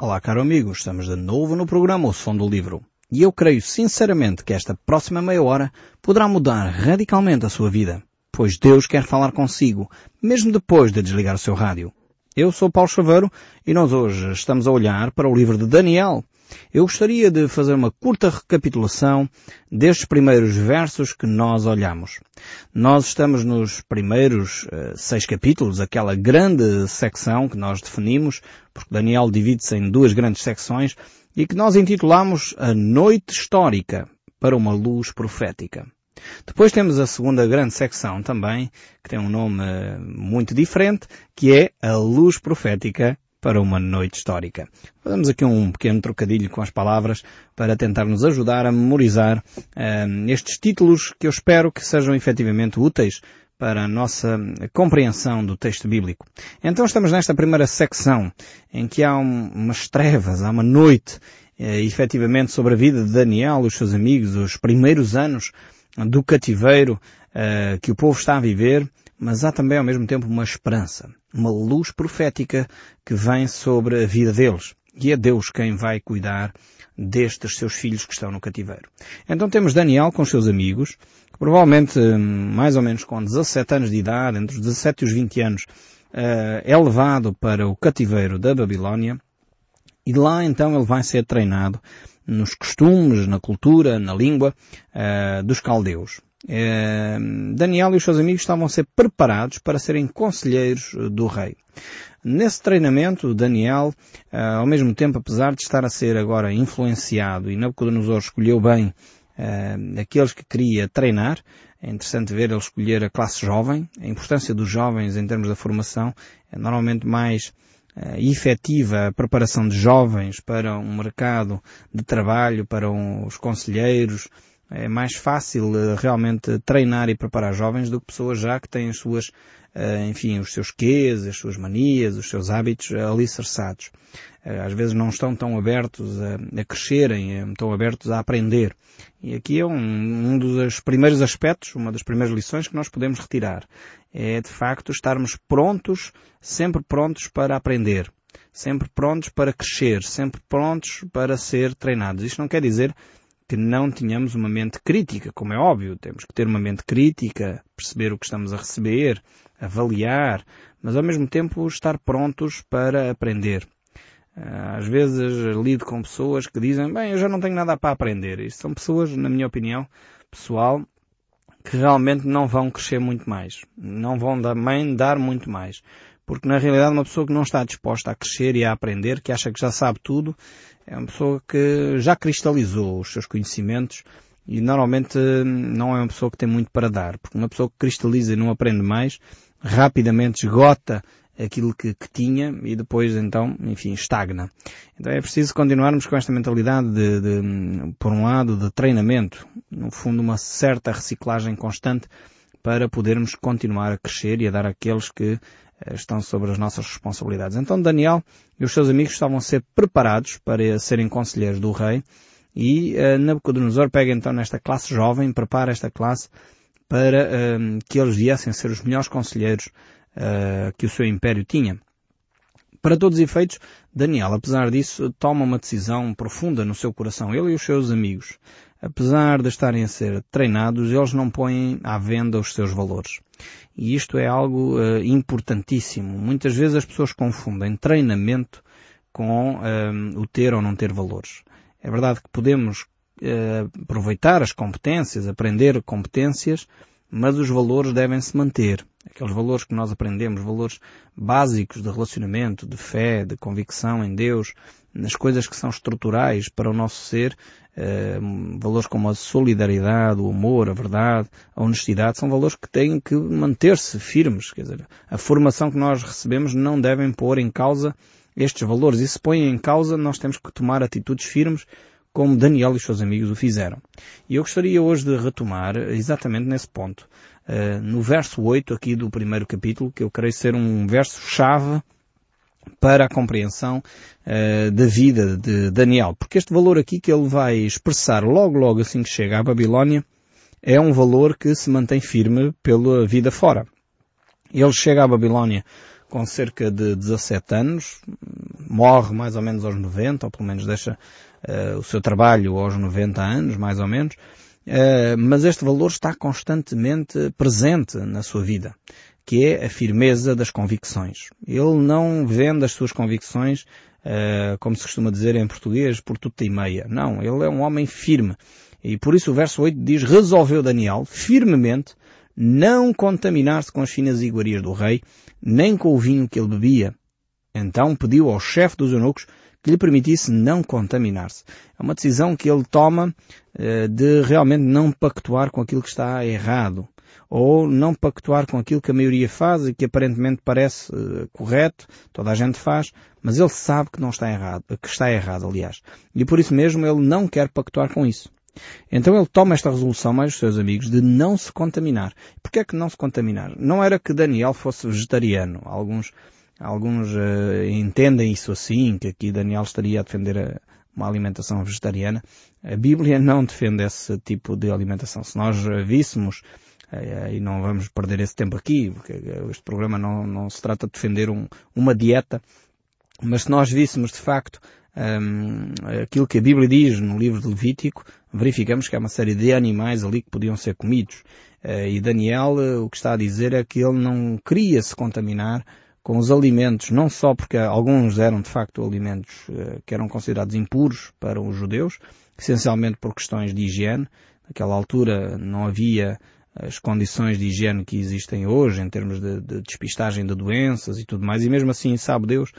Olá, caro amigo, estamos de novo no programa O Som do Livro. E eu creio sinceramente que esta próxima meia hora poderá mudar radicalmente a sua vida, pois Deus quer falar consigo, mesmo depois de desligar o seu rádio. Eu sou Paulo Chaveiro e nós hoje estamos a olhar para o livro de Daniel, eu gostaria de fazer uma curta recapitulação destes primeiros versos que nós olhamos. Nós estamos nos primeiros uh, seis capítulos, aquela grande secção que nós definimos, porque Daniel divide-se em duas grandes secções, e que nós intitulamos A Noite Histórica para uma Luz Profética. Depois temos a segunda grande secção também, que tem um nome eh, muito diferente, que é a Luz Profética para uma noite histórica. Fazemos aqui um pequeno trocadilho com as palavras para tentar nos ajudar a memorizar uh, estes títulos que eu espero que sejam efetivamente úteis para a nossa compreensão do texto bíblico. Então estamos nesta primeira secção em que há um, umas trevas, há uma noite, eh, efetivamente sobre a vida de Daniel os seus amigos, os primeiros anos do cativeiro eh, que o povo está a viver, mas há também ao mesmo tempo uma esperança, uma luz profética que vem sobre a vida deles. E é Deus quem vai cuidar destes seus filhos que estão no cativeiro. Então temos Daniel com os seus amigos, que provavelmente mais ou menos com 17 anos de idade, entre os 17 e os 20 anos, eh, é levado para o cativeiro da Babilónia e lá então ele vai ser treinado nos costumes, na cultura, na língua uh, dos caldeus. Eh, Daniel e os seus amigos estavam a ser preparados para serem conselheiros eh, do rei. Nesse treinamento, Daniel, eh, ao mesmo tempo, apesar de estar a ser agora influenciado, e Nabucodonosor escolheu bem aqueles que queria treinar, é interessante ver ele escolher a classe jovem, a importância dos jovens em termos da formação é normalmente mais efetiva a preparação de jovens para um mercado de trabalho, para os conselheiros, é mais fácil eh, realmente treinar e preparar jovens do que pessoas já que têm as suas, eh, enfim, os seus quês, as suas manias, os seus hábitos alicerçados. Eh, às vezes não estão tão abertos a, a crescerem, estão abertos a aprender. E aqui é um, um dos primeiros aspectos, uma das primeiras lições que nós podemos retirar. É de facto estarmos prontos, sempre prontos para aprender. Sempre prontos para crescer, sempre prontos para ser treinados. Isto não quer dizer que não tenhamos uma mente crítica, como é óbvio, temos que ter uma mente crítica, perceber o que estamos a receber, avaliar, mas ao mesmo tempo estar prontos para aprender. Ah, às vezes lido com pessoas que dizem, bem, eu já não tenho nada para aprender. Isto são pessoas, na minha opinião, pessoal, que realmente não vão crescer muito mais. Não vão também dar muito mais. Porque na realidade uma pessoa que não está disposta a crescer e a aprender, que acha que já sabe tudo, é uma pessoa que já cristalizou os seus conhecimentos e normalmente não é uma pessoa que tem muito para dar. Porque uma pessoa que cristaliza e não aprende mais, rapidamente esgota aquilo que, que, tinha e depois então, enfim, estagna. Então é preciso continuarmos com esta mentalidade de, de, por um lado, de treinamento, no fundo uma certa reciclagem constante para podermos continuar a crescer e a dar àqueles que estão sobre as nossas responsabilidades. Então Daniel e os seus amigos estavam a ser preparados para serem conselheiros do rei e uh, Nabucodonosor pega então nesta classe jovem, prepara esta classe para uh, que eles viessem a ser os melhores conselheiros uh, que o seu império tinha. Para todos os efeitos, Daniel, apesar disso, toma uma decisão profunda no seu coração, ele e os seus amigos. Apesar de estarem a ser treinados, eles não põem à venda os seus valores. E isto é algo uh, importantíssimo. Muitas vezes as pessoas confundem treinamento com uh, o ter ou não ter valores. É verdade que podemos uh, aproveitar as competências, aprender competências, mas os valores devem se manter. Aqueles valores que nós aprendemos, valores básicos de relacionamento, de fé, de convicção em Deus, nas coisas que são estruturais para o nosso ser, eh, valores como a solidariedade, o amor, a verdade, a honestidade, são valores que têm que manter-se firmes. Quer dizer, a formação que nós recebemos não devem pôr em causa estes valores. E se põem em causa, nós temos que tomar atitudes firmes como Daniel e os seus amigos o fizeram. E eu gostaria hoje de retomar exatamente nesse ponto. Uh, no verso 8 aqui do primeiro capítulo, que eu creio ser um verso chave para a compreensão uh, da vida de Daniel. Porque este valor aqui que ele vai expressar logo logo assim que chega à Babilónia é um valor que se mantém firme pela vida fora. Ele chega à Babilónia com cerca de 17 anos, morre mais ou menos aos 90, ou pelo menos deixa uh, o seu trabalho aos 90 anos, mais ou menos, uh, mas este valor está constantemente presente na sua vida, que é a firmeza das convicções. Ele não vende as suas convicções, uh, como se costuma dizer em português, por tudo e meia. Não, ele é um homem firme. E por isso o verso 8 diz, resolveu Daniel firmemente não contaminar-se com as finas iguarias do rei, nem com o vinho que ele bebia. Então pediu ao chefe dos eunucos que lhe permitisse não contaminar-se. É uma decisão que ele toma uh, de realmente não pactuar com aquilo que está errado. Ou não pactuar com aquilo que a maioria faz e que aparentemente parece uh, correto, toda a gente faz, mas ele sabe que não está errado, que está errado, aliás. E por isso mesmo ele não quer pactuar com isso. Então ele toma esta resolução, mais os seus amigos, de não se contaminar. Porquê é que não se contaminar? Não era que Daniel fosse vegetariano. Alguns, alguns uh, entendem isso assim, que aqui Daniel estaria a defender a, uma alimentação vegetariana. A Bíblia não defende esse tipo de alimentação. Se nós víssemos, e não vamos perder esse tempo aqui, porque este programa não, não se trata de defender um, uma dieta, mas se nós víssemos de facto um, aquilo que a Bíblia diz no livro de Levítico, verificamos que há uma série de animais ali que podiam ser comidos. Uh, e Daniel uh, o que está a dizer é que ele não queria se contaminar com os alimentos, não só porque alguns eram de facto alimentos uh, que eram considerados impuros para os judeus, essencialmente por questões de higiene. Naquela altura não havia as condições de higiene que existem hoje em termos de, de despistagem de doenças e tudo mais, e mesmo assim sabe Deus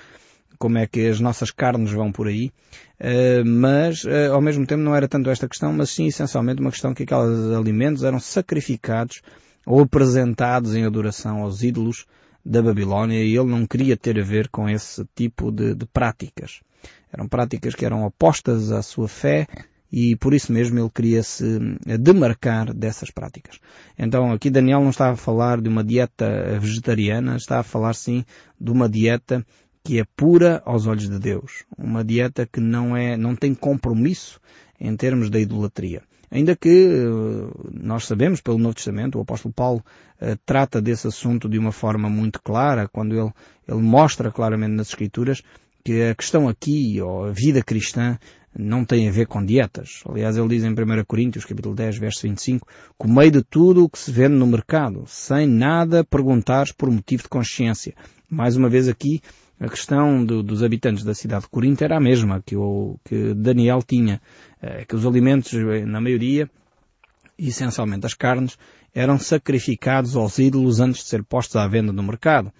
como é que as nossas carnes vão por aí, uh, mas uh, ao mesmo tempo não era tanto esta questão, mas sim essencialmente uma questão que aqueles alimentos eram sacrificados ou apresentados em adoração aos ídolos da Babilónia e ele não queria ter a ver com esse tipo de, de práticas. Eram práticas que eram opostas à sua fé e por isso mesmo ele queria se demarcar dessas práticas. Então aqui Daniel não está a falar de uma dieta vegetariana, está a falar sim de uma dieta que é pura aos olhos de Deus. Uma dieta que não é, não tem compromisso em termos da idolatria. Ainda que eh, nós sabemos pelo Novo Testamento, o apóstolo Paulo uh, trata desse assunto de uma forma muito clara, quando ele, ele mostra claramente nas Escrituras que a questão aqui, ou a vida cristã, não tem a ver com dietas. Aliás, ele diz em 1 Coríntios, capítulo 10, verso 25, comei de tudo o que se vende no mercado, sem nada perguntares por motivo de consciência. Mais uma vez aqui, a questão do, dos habitantes da cidade de Corinto era a mesma que, o, que Daniel tinha, eh, que os alimentos, eh, na maioria, essencialmente as carnes, eram sacrificados aos ídolos antes de ser postos à venda no mercado.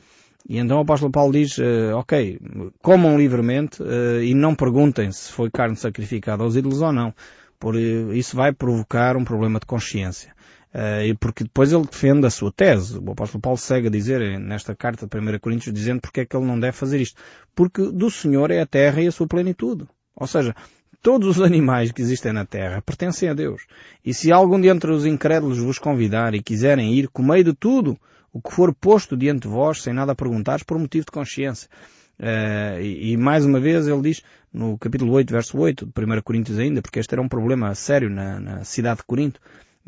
E então o apóstolo Paulo diz, uh, ok, comam livremente uh, e não perguntem se foi carne sacrificada aos ídolos ou não, por isso vai provocar um problema de consciência. Uh, porque depois ele defende a sua tese. O apóstolo Paulo segue a dizer eh, nesta carta de 1 Coríntios dizendo porque é que ele não deve fazer isto. Porque do Senhor é a terra e a sua plenitude. Ou seja, todos os animais que existem na terra pertencem a Deus. E se algum dentre os incrédulos vos convidar e quiserem ir, comei de tudo o que for posto diante de vós, sem nada perguntares, por motivo de consciência. Uh, e, e, mais uma vez ele diz, no capítulo 8, verso 8, de 1 Coríntios ainda, porque este era um problema sério na, na cidade de Corinto,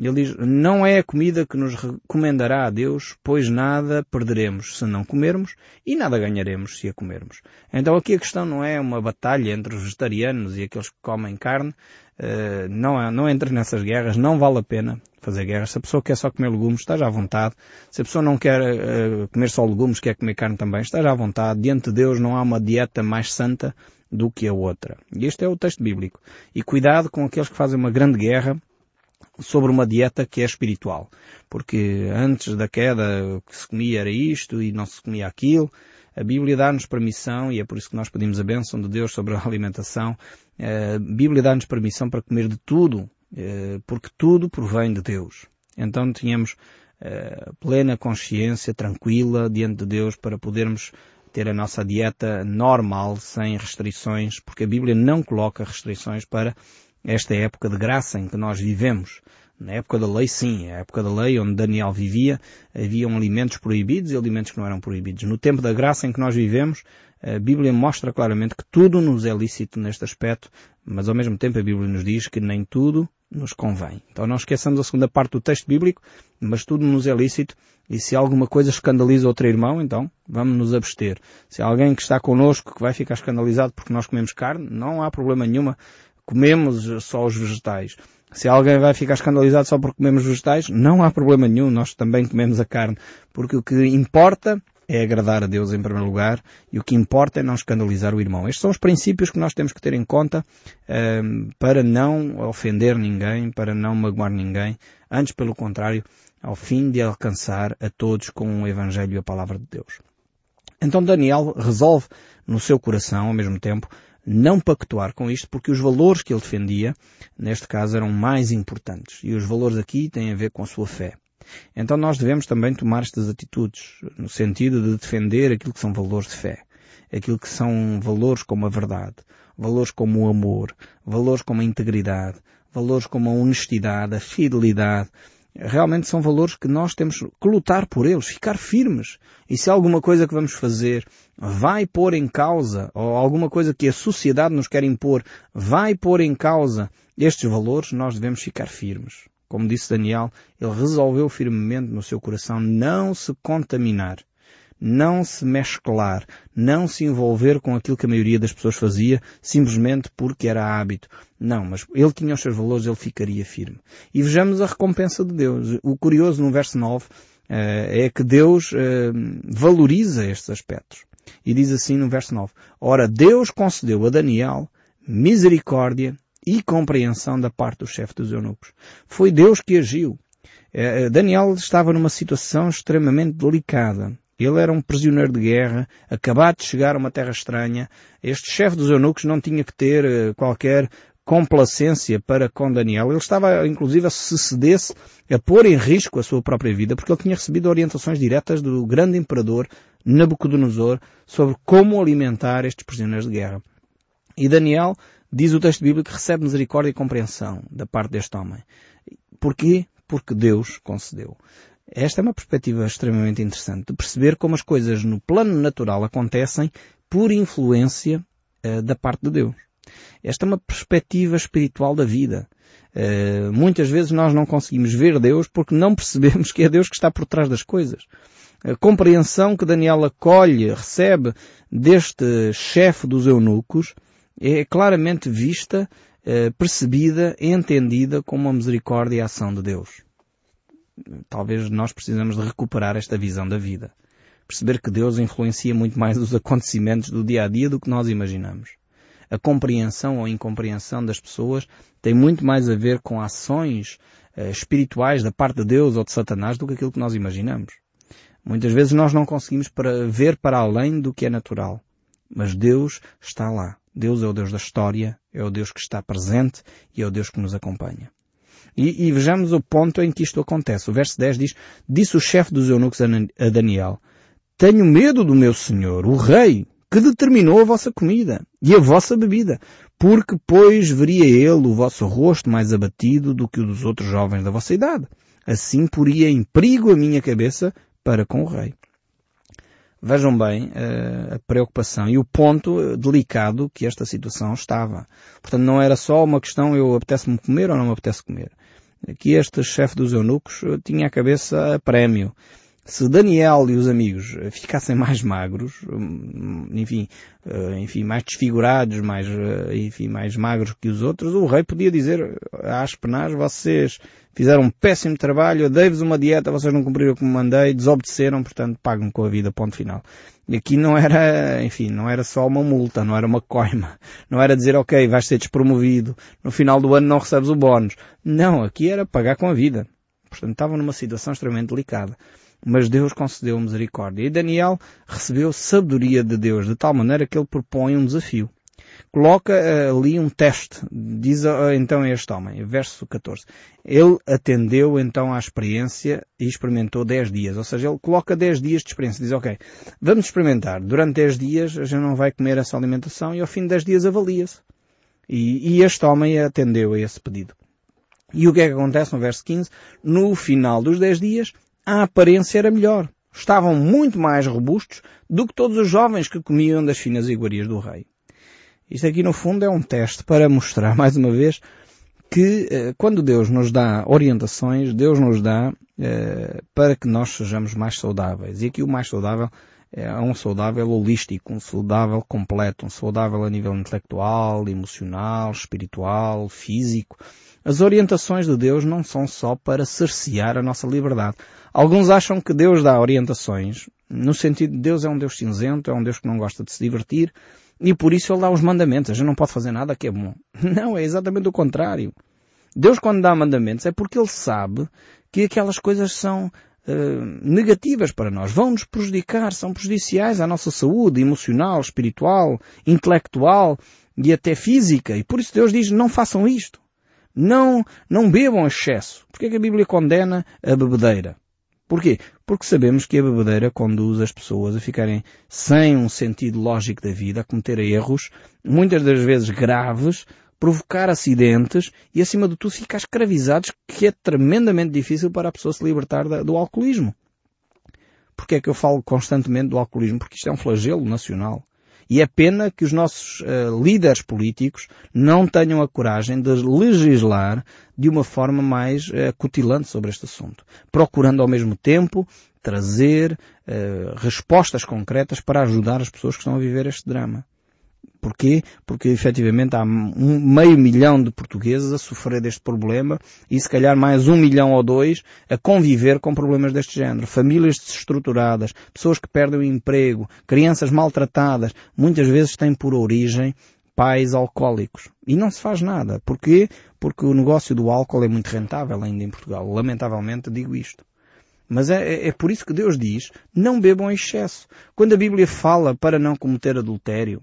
ele diz, não é a comida que nos recomendará a Deus, pois nada perderemos se não comermos e nada ganharemos se a comermos. Então aqui a questão não é uma batalha entre os vegetarianos e aqueles que comem carne, uh, não, não entre nessas guerras, não vale a pena fazer guerras. Se a pessoa quer só comer legumes, esteja à vontade. Se a pessoa não quer uh, comer só legumes, quer comer carne também, esteja à vontade. Diante de Deus não há uma dieta mais santa do que a outra. E este é o texto bíblico. E cuidado com aqueles que fazem uma grande guerra sobre uma dieta que é espiritual. Porque antes da queda o que se comia era isto e não se comia aquilo. A Bíblia dá-nos permissão, e é por isso que nós pedimos a bênção de Deus sobre a alimentação, a Bíblia dá-nos permissão para comer de tudo, eh, porque tudo provém de Deus. Então tínhamos eh, plena consciência, tranquila, diante de Deus, para podermos ter a nossa dieta normal, sem restrições, porque a Bíblia não coloca restrições para esta época de graça em que nós vivemos. Na época da lei, sim. A época da lei onde Daniel vivia, haviam alimentos proibidos e alimentos que não eram proibidos. No tempo da graça em que nós vivemos, a Bíblia mostra claramente que tudo nos é lícito neste aspecto, mas ao mesmo tempo a Bíblia nos diz que nem tudo nos convém. Então não esqueçamos a segunda parte do texto bíblico, mas tudo nos é lícito e se alguma coisa escandaliza outro irmão, então vamos nos abster. Se há alguém que está connosco que vai ficar escandalizado porque nós comemos carne, não há problema nenhuma. Comemos só os vegetais. Se alguém vai ficar escandalizado só porque comemos vegetais, não há problema nenhum, nós também comemos a carne. Porque o que importa é agradar a Deus em primeiro lugar e o que importa é não escandalizar o irmão. Estes são os princípios que nós temos que ter em conta uh, para não ofender ninguém, para não magoar ninguém, antes pelo contrário, ao fim de alcançar a todos com o Evangelho e a Palavra de Deus. Então Daniel resolve no seu coração, ao mesmo tempo, não pactuar com isto porque os valores que ele defendia, neste caso, eram mais importantes. E os valores aqui têm a ver com a sua fé. Então nós devemos também tomar estas atitudes, no sentido de defender aquilo que são valores de fé. Aquilo que são valores como a verdade, valores como o amor, valores como a integridade, valores como a honestidade, a fidelidade, realmente são valores que nós temos que lutar por eles, ficar firmes. E se alguma coisa que vamos fazer vai pôr em causa, ou alguma coisa que a sociedade nos quer impor, vai pôr em causa estes valores, nós devemos ficar firmes. Como disse Daniel, ele resolveu firmemente no seu coração não se contaminar, não se mesclar, não se envolver com aquilo que a maioria das pessoas fazia, simplesmente porque era hábito. Não, mas ele tinha os seus valores, ele ficaria firme. E vejamos a recompensa de Deus. O curioso no verso 9 eh, é que Deus eh, valoriza estes aspectos. E diz assim no verso 9, Ora, Deus concedeu a Daniel misericórdia e compreensão da parte do chefe dos eunucos. Foi Deus que agiu. Eh, Daniel estava numa situação extremamente delicada. Ele era um prisioneiro de guerra, acabado de chegar a uma terra estranha. Este chefe dos eunucos não tinha que ter eh, qualquer complacência para com Daniel. Ele estava, inclusive, a se cedesse a pôr em risco a sua própria vida, porque ele tinha recebido orientações diretas do grande imperador Nabucodonosor sobre como alimentar estes prisioneiros de guerra. E Daniel, diz o texto bíblico, que recebe misericórdia e compreensão da parte deste homem. Porquê? Porque Deus concedeu. Esta é uma perspectiva extremamente interessante, de perceber como as coisas no plano natural acontecem por influência uh, da parte de Deus. Esta é uma perspectiva espiritual da vida. Uh, muitas vezes nós não conseguimos ver Deus porque não percebemos que é Deus que está por trás das coisas. A compreensão que Daniel acolhe, recebe deste chefe dos eunucos, é claramente vista, uh, percebida, entendida como uma misericórdia e ação de Deus. Talvez nós precisamos de recuperar esta visão da vida. Perceber que Deus influencia muito mais os acontecimentos do dia a dia do que nós imaginamos. A compreensão ou incompreensão das pessoas tem muito mais a ver com ações uh, espirituais da parte de Deus ou de Satanás do que aquilo que nós imaginamos. Muitas vezes nós não conseguimos para ver para além do que é natural. Mas Deus está lá. Deus é o Deus da história, é o Deus que está presente e é o Deus que nos acompanha. E, e, vejamos o ponto em que isto acontece. O verso 10 diz, disse o chefe dos eunucos a Daniel, tenho medo do meu senhor, o rei, que determinou a vossa comida e a vossa bebida, porque pois veria ele o vosso rosto mais abatido do que o dos outros jovens da vossa idade. Assim poria em perigo a minha cabeça para com o rei. Vejam bem uh, a preocupação e o ponto delicado que esta situação estava. Portanto, não era só uma questão eu apetece-me comer ou não me apetece comer. Aqui este chefe dos eunucos eh, tinha a cabeça a prémio se Daniel e os amigos ficassem mais magros, hum, enfim, eh, enfim, mais desfigurados, mais, eh, enfim, mais magros que os outros, o rei podia dizer às penais, vocês fizeram um péssimo trabalho, eu dei-vos uma dieta, vocês não cumpriram como mandei, desobedeceram, portanto pagam com a vida, ponto final. E aqui não era, enfim, não era só uma multa, não era uma coima. Não era dizer, ok, vais ser despromovido, no final do ano não recebes o bónus. Não, aqui era pagar com a vida. Portanto, estavam numa situação extremamente delicada mas Deus concedeu misericórdia. E Daniel recebeu sabedoria de Deus, de tal maneira que ele propõe um desafio. Coloca uh, ali um teste, diz uh, então este homem, verso 14. Ele atendeu então à experiência e experimentou 10 dias, ou seja, ele coloca 10 dias de experiência, diz ok, vamos experimentar, durante 10 dias a gente não vai comer essa alimentação e ao fim de 10 dias avalia-se. E, e este homem atendeu a esse pedido. E o que é que acontece no verso 15? No final dos 10 dias, a aparência era melhor. Estavam muito mais robustos do que todos os jovens que comiam das finas iguarias do rei. Isto aqui no fundo é um teste para mostrar mais uma vez que eh, quando Deus nos dá orientações, Deus nos dá eh, para que nós sejamos mais saudáveis. E aqui o mais saudável é um saudável holístico, um saudável completo, um saudável a nível intelectual, emocional, espiritual, físico. As orientações de Deus não são só para cercear a nossa liberdade. Alguns acham que Deus dá orientações no sentido de Deus é um Deus cinzento, é um Deus que não gosta de se divertir e por isso Ele dá os mandamentos. A gente não pode fazer nada que é bom. Não, é exatamente o contrário. Deus quando dá mandamentos é porque Ele sabe que aquelas coisas são uh, negativas para nós, vão nos prejudicar, são prejudiciais à nossa saúde emocional, espiritual, intelectual e até física. E por isso Deus diz, não façam isto. Não, não bebam excesso. Porque é que a Bíblia condena a bebedeira? Porquê? Porque sabemos que a bebedeira conduz as pessoas a ficarem sem um sentido lógico da vida, a cometer erros, muitas das vezes graves, provocar acidentes e, acima de tudo, ficar escravizados, que é tremendamente difícil para a pessoa se libertar do alcoolismo. Porquê é que eu falo constantemente do alcoolismo? Porque isto é um flagelo nacional. E é pena que os nossos uh, líderes políticos não tenham a coragem de legislar de uma forma mais uh, cutilante sobre este assunto, procurando ao mesmo tempo trazer uh, respostas concretas para ajudar as pessoas que estão a viver este drama. Porquê? Porque efetivamente há um meio milhão de portugueses a sofrer deste problema e se calhar mais um milhão ou dois a conviver com problemas deste género. Famílias desestruturadas, pessoas que perdem o emprego, crianças maltratadas, muitas vezes têm por origem pais alcoólicos. E não se faz nada. Porquê? Porque o negócio do álcool é muito rentável ainda em Portugal. Lamentavelmente digo isto. Mas é, é, é, por isso que Deus diz, não bebam em excesso. Quando a Bíblia fala para não cometer adultério,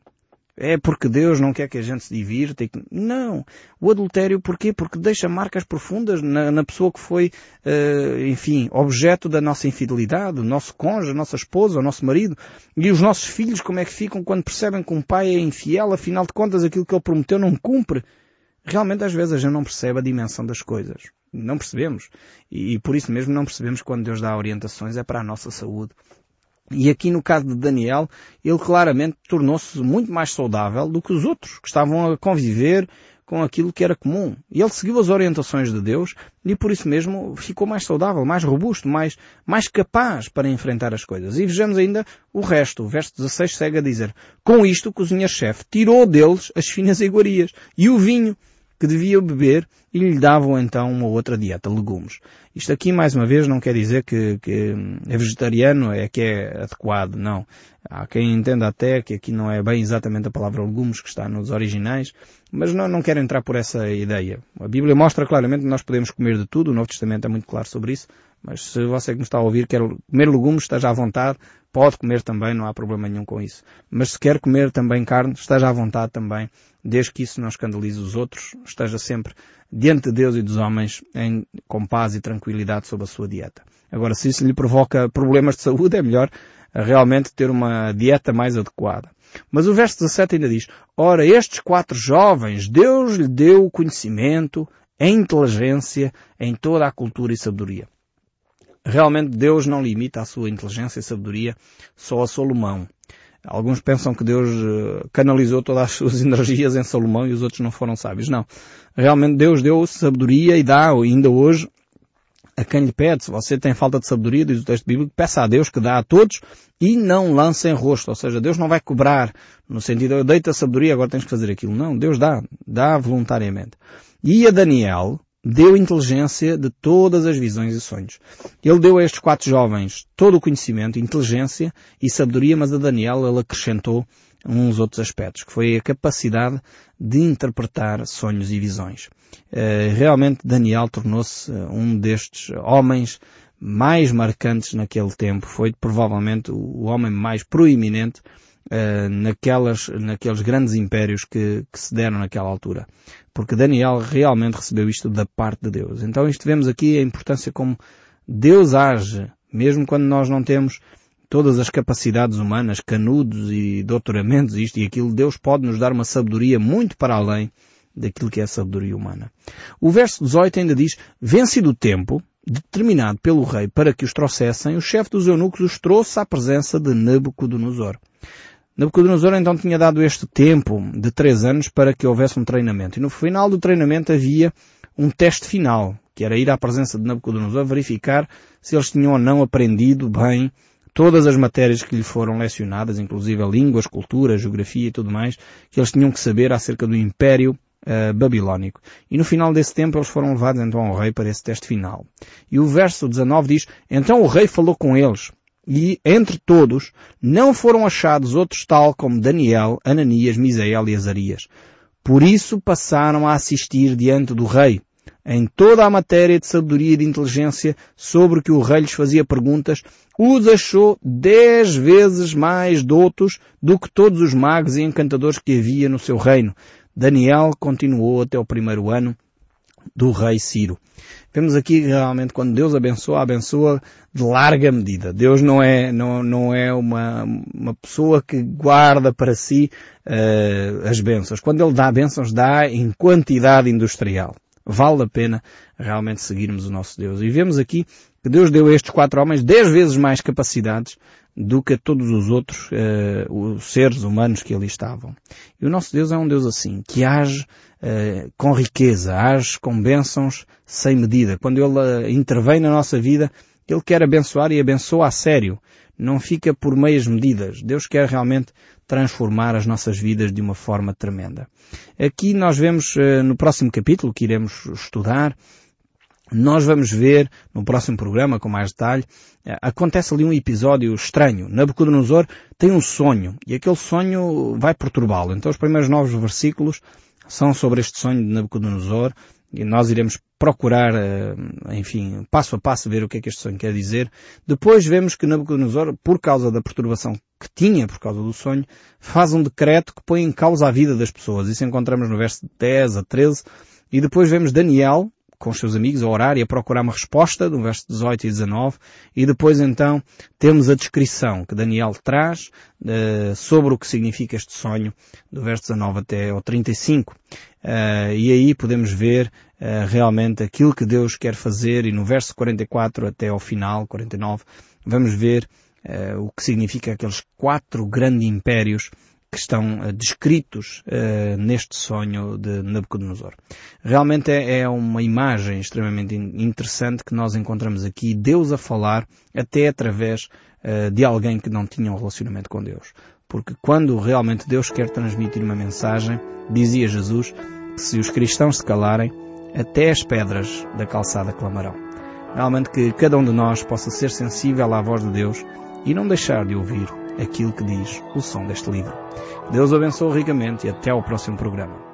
é porque Deus não quer que a gente se divirta. Que... Não. O adultério porquê? Porque deixa marcas profundas na, na pessoa que foi, uh, enfim, objeto da nossa infidelidade, o nosso cônjuge, a nossa esposa, o nosso marido. E os nossos filhos como é que ficam quando percebem que um pai é infiel, afinal de contas aquilo que ele prometeu não cumpre. Realmente às vezes a gente não percebe a dimensão das coisas. Não percebemos. E, e por isso mesmo não percebemos quando Deus dá orientações é para a nossa saúde. E aqui no caso de Daniel, ele claramente tornou-se muito mais saudável do que os outros, que estavam a conviver com aquilo que era comum. E ele seguiu as orientações de Deus e por isso mesmo ficou mais saudável, mais robusto, mais, mais capaz para enfrentar as coisas. E vejamos ainda o resto. O verso 16 segue a dizer, com isto o cozinha-chefe tirou deles as finas iguarias e o vinho que devia beber e lhe davam então uma outra dieta, legumes. Isto aqui, mais uma vez, não quer dizer que, que é vegetariano é que é adequado, não. Há quem entenda até que aqui não é bem exatamente a palavra legumes que está nos originais, mas não, não quero entrar por essa ideia. A Bíblia mostra claramente que nós podemos comer de tudo, o Novo Testamento é muito claro sobre isso, mas se você que me está a ouvir quer comer legumes, esteja à vontade, pode comer também, não há problema nenhum com isso. Mas se quer comer também carne, esteja à vontade também, desde que isso não escandalize os outros, esteja sempre diante de Deus e dos homens em, com paz e tranquilidade sobre a sua dieta. Agora, se isso lhe provoca problemas de saúde, é melhor realmente ter uma dieta mais adequada. Mas o verso 17 ainda diz, Ora, estes quatro jovens, Deus lhe deu o conhecimento, a inteligência em toda a cultura e sabedoria. Realmente Deus não limita a sua inteligência e sabedoria só a Salomão. Alguns pensam que Deus eh, canalizou todas as suas energias em Salomão e os outros não foram sábios. Não. Realmente Deus deu sabedoria e dá ainda hoje a quem lhe pede. Se você tem falta de sabedoria, diz o texto bíblico, peça a Deus que dá a todos e não lance em rosto. Ou seja, Deus não vai cobrar no sentido, eu deito a sabedoria, agora tens que fazer aquilo. Não, Deus dá. Dá voluntariamente. E a Daniel, deu inteligência de todas as visões e sonhos. Ele deu a estes quatro jovens todo o conhecimento, inteligência e sabedoria, mas a Daniel ele acrescentou uns outros aspectos, que foi a capacidade de interpretar sonhos e visões. Eh, realmente Daniel tornou-se eh, um destes homens mais marcantes naquele tempo. Foi provavelmente o homem mais proeminente uh, naquelas, naqueles grandes impérios que, que se deram naquela altura. Porque Daniel realmente recebeu isto da parte de Deus. Então isto vemos aqui a importância como Deus age, mesmo quando nós não temos todas as capacidades humanas, canudos e doutoramentos, isto e aquilo, Deus pode nos dar uma sabedoria muito para além daquilo que é a sabedoria humana. O verso 18 ainda diz, vencido o tempo, determinado pelo rei para que os trouxessem, o chefe dos eunucos os trouxe à presença de Nabucodonosor. Nabucodonosor então tinha dado este tempo de três anos para que houvesse um treinamento. E no final do treinamento havia um teste final, que era ir à presença de Nabucodonosor verificar se eles tinham ou não aprendido bem todas as matérias que lhe foram lecionadas, inclusive a língua, cultura, geografia e tudo mais, que eles tinham que saber acerca do Império uh, babilónico. E no final desse tempo eles foram levados então ao rei para esse teste final. E o verso 19 diz, Então o rei falou com eles, e entre todos não foram achados outros tal como Daniel, Ananias, Misael e Azarias. Por isso passaram a assistir diante do rei em toda a matéria de sabedoria e de inteligência sobre que o rei lhes fazia perguntas, os achou dez vezes mais doutos do que todos os magos e encantadores que havia no seu reino. Daniel continuou até o primeiro ano do rei Ciro. Vemos aqui realmente quando Deus abençoa, abençoa de larga medida. Deus não é, não, não é uma, uma pessoa que guarda para si uh, as bênçãos. Quando Ele dá bênçãos, dá em quantidade industrial. Vale a pena realmente seguirmos o nosso Deus. E vemos aqui que Deus deu a estes quatro homens dez vezes mais capacidades do que a todos os outros uh, os seres humanos que ali estavam. E o nosso Deus é um Deus assim, que age uh, com riqueza, age com bênçãos sem medida. Quando Ele uh, intervém na nossa vida, Ele quer abençoar e abençoa a sério. Não fica por meias medidas. Deus quer realmente transformar as nossas vidas de uma forma tremenda. Aqui nós vemos no próximo capítulo que iremos estudar, nós vamos ver no próximo programa com mais detalhe, eh, acontece ali um episódio estranho. Nabucodonosor tem um sonho e aquele sonho vai perturbá-lo. Então os primeiros nove versículos são sobre este sonho de Nabucodonosor e nós iremos procurar, eh, enfim, passo a passo ver o que é que este sonho quer dizer. Depois vemos que Nabucodonosor, por causa da perturbação que tinha por causa do sonho, faz um decreto que põe em causa a vida das pessoas. Isso encontramos no verso 10 a 13. E depois vemos Daniel, com os seus amigos a orar e a procurar uma resposta, no verso 18 e 19, e depois então temos a descrição que Daniel traz uh, sobre o que significa este sonho, do verso 19 até ao 35. Uh, e aí podemos ver uh, realmente aquilo que Deus quer fazer e no verso 44 até ao final, 49, vamos ver o que significa aqueles quatro grandes impérios que estão uh, descritos uh, neste sonho de Nabucodonosor. Realmente é, é uma imagem extremamente interessante que nós encontramos aqui, Deus a falar até através uh, de alguém que não tinha um relacionamento com Deus. Porque quando realmente Deus quer transmitir uma mensagem, dizia Jesus, que se os cristãos se calarem, até as pedras da calçada clamarão. Realmente que cada um de nós possa ser sensível à voz de Deus e não deixar de ouvir aquilo que diz o som deste livro. Deus abençoe ricamente e até ao próximo programa.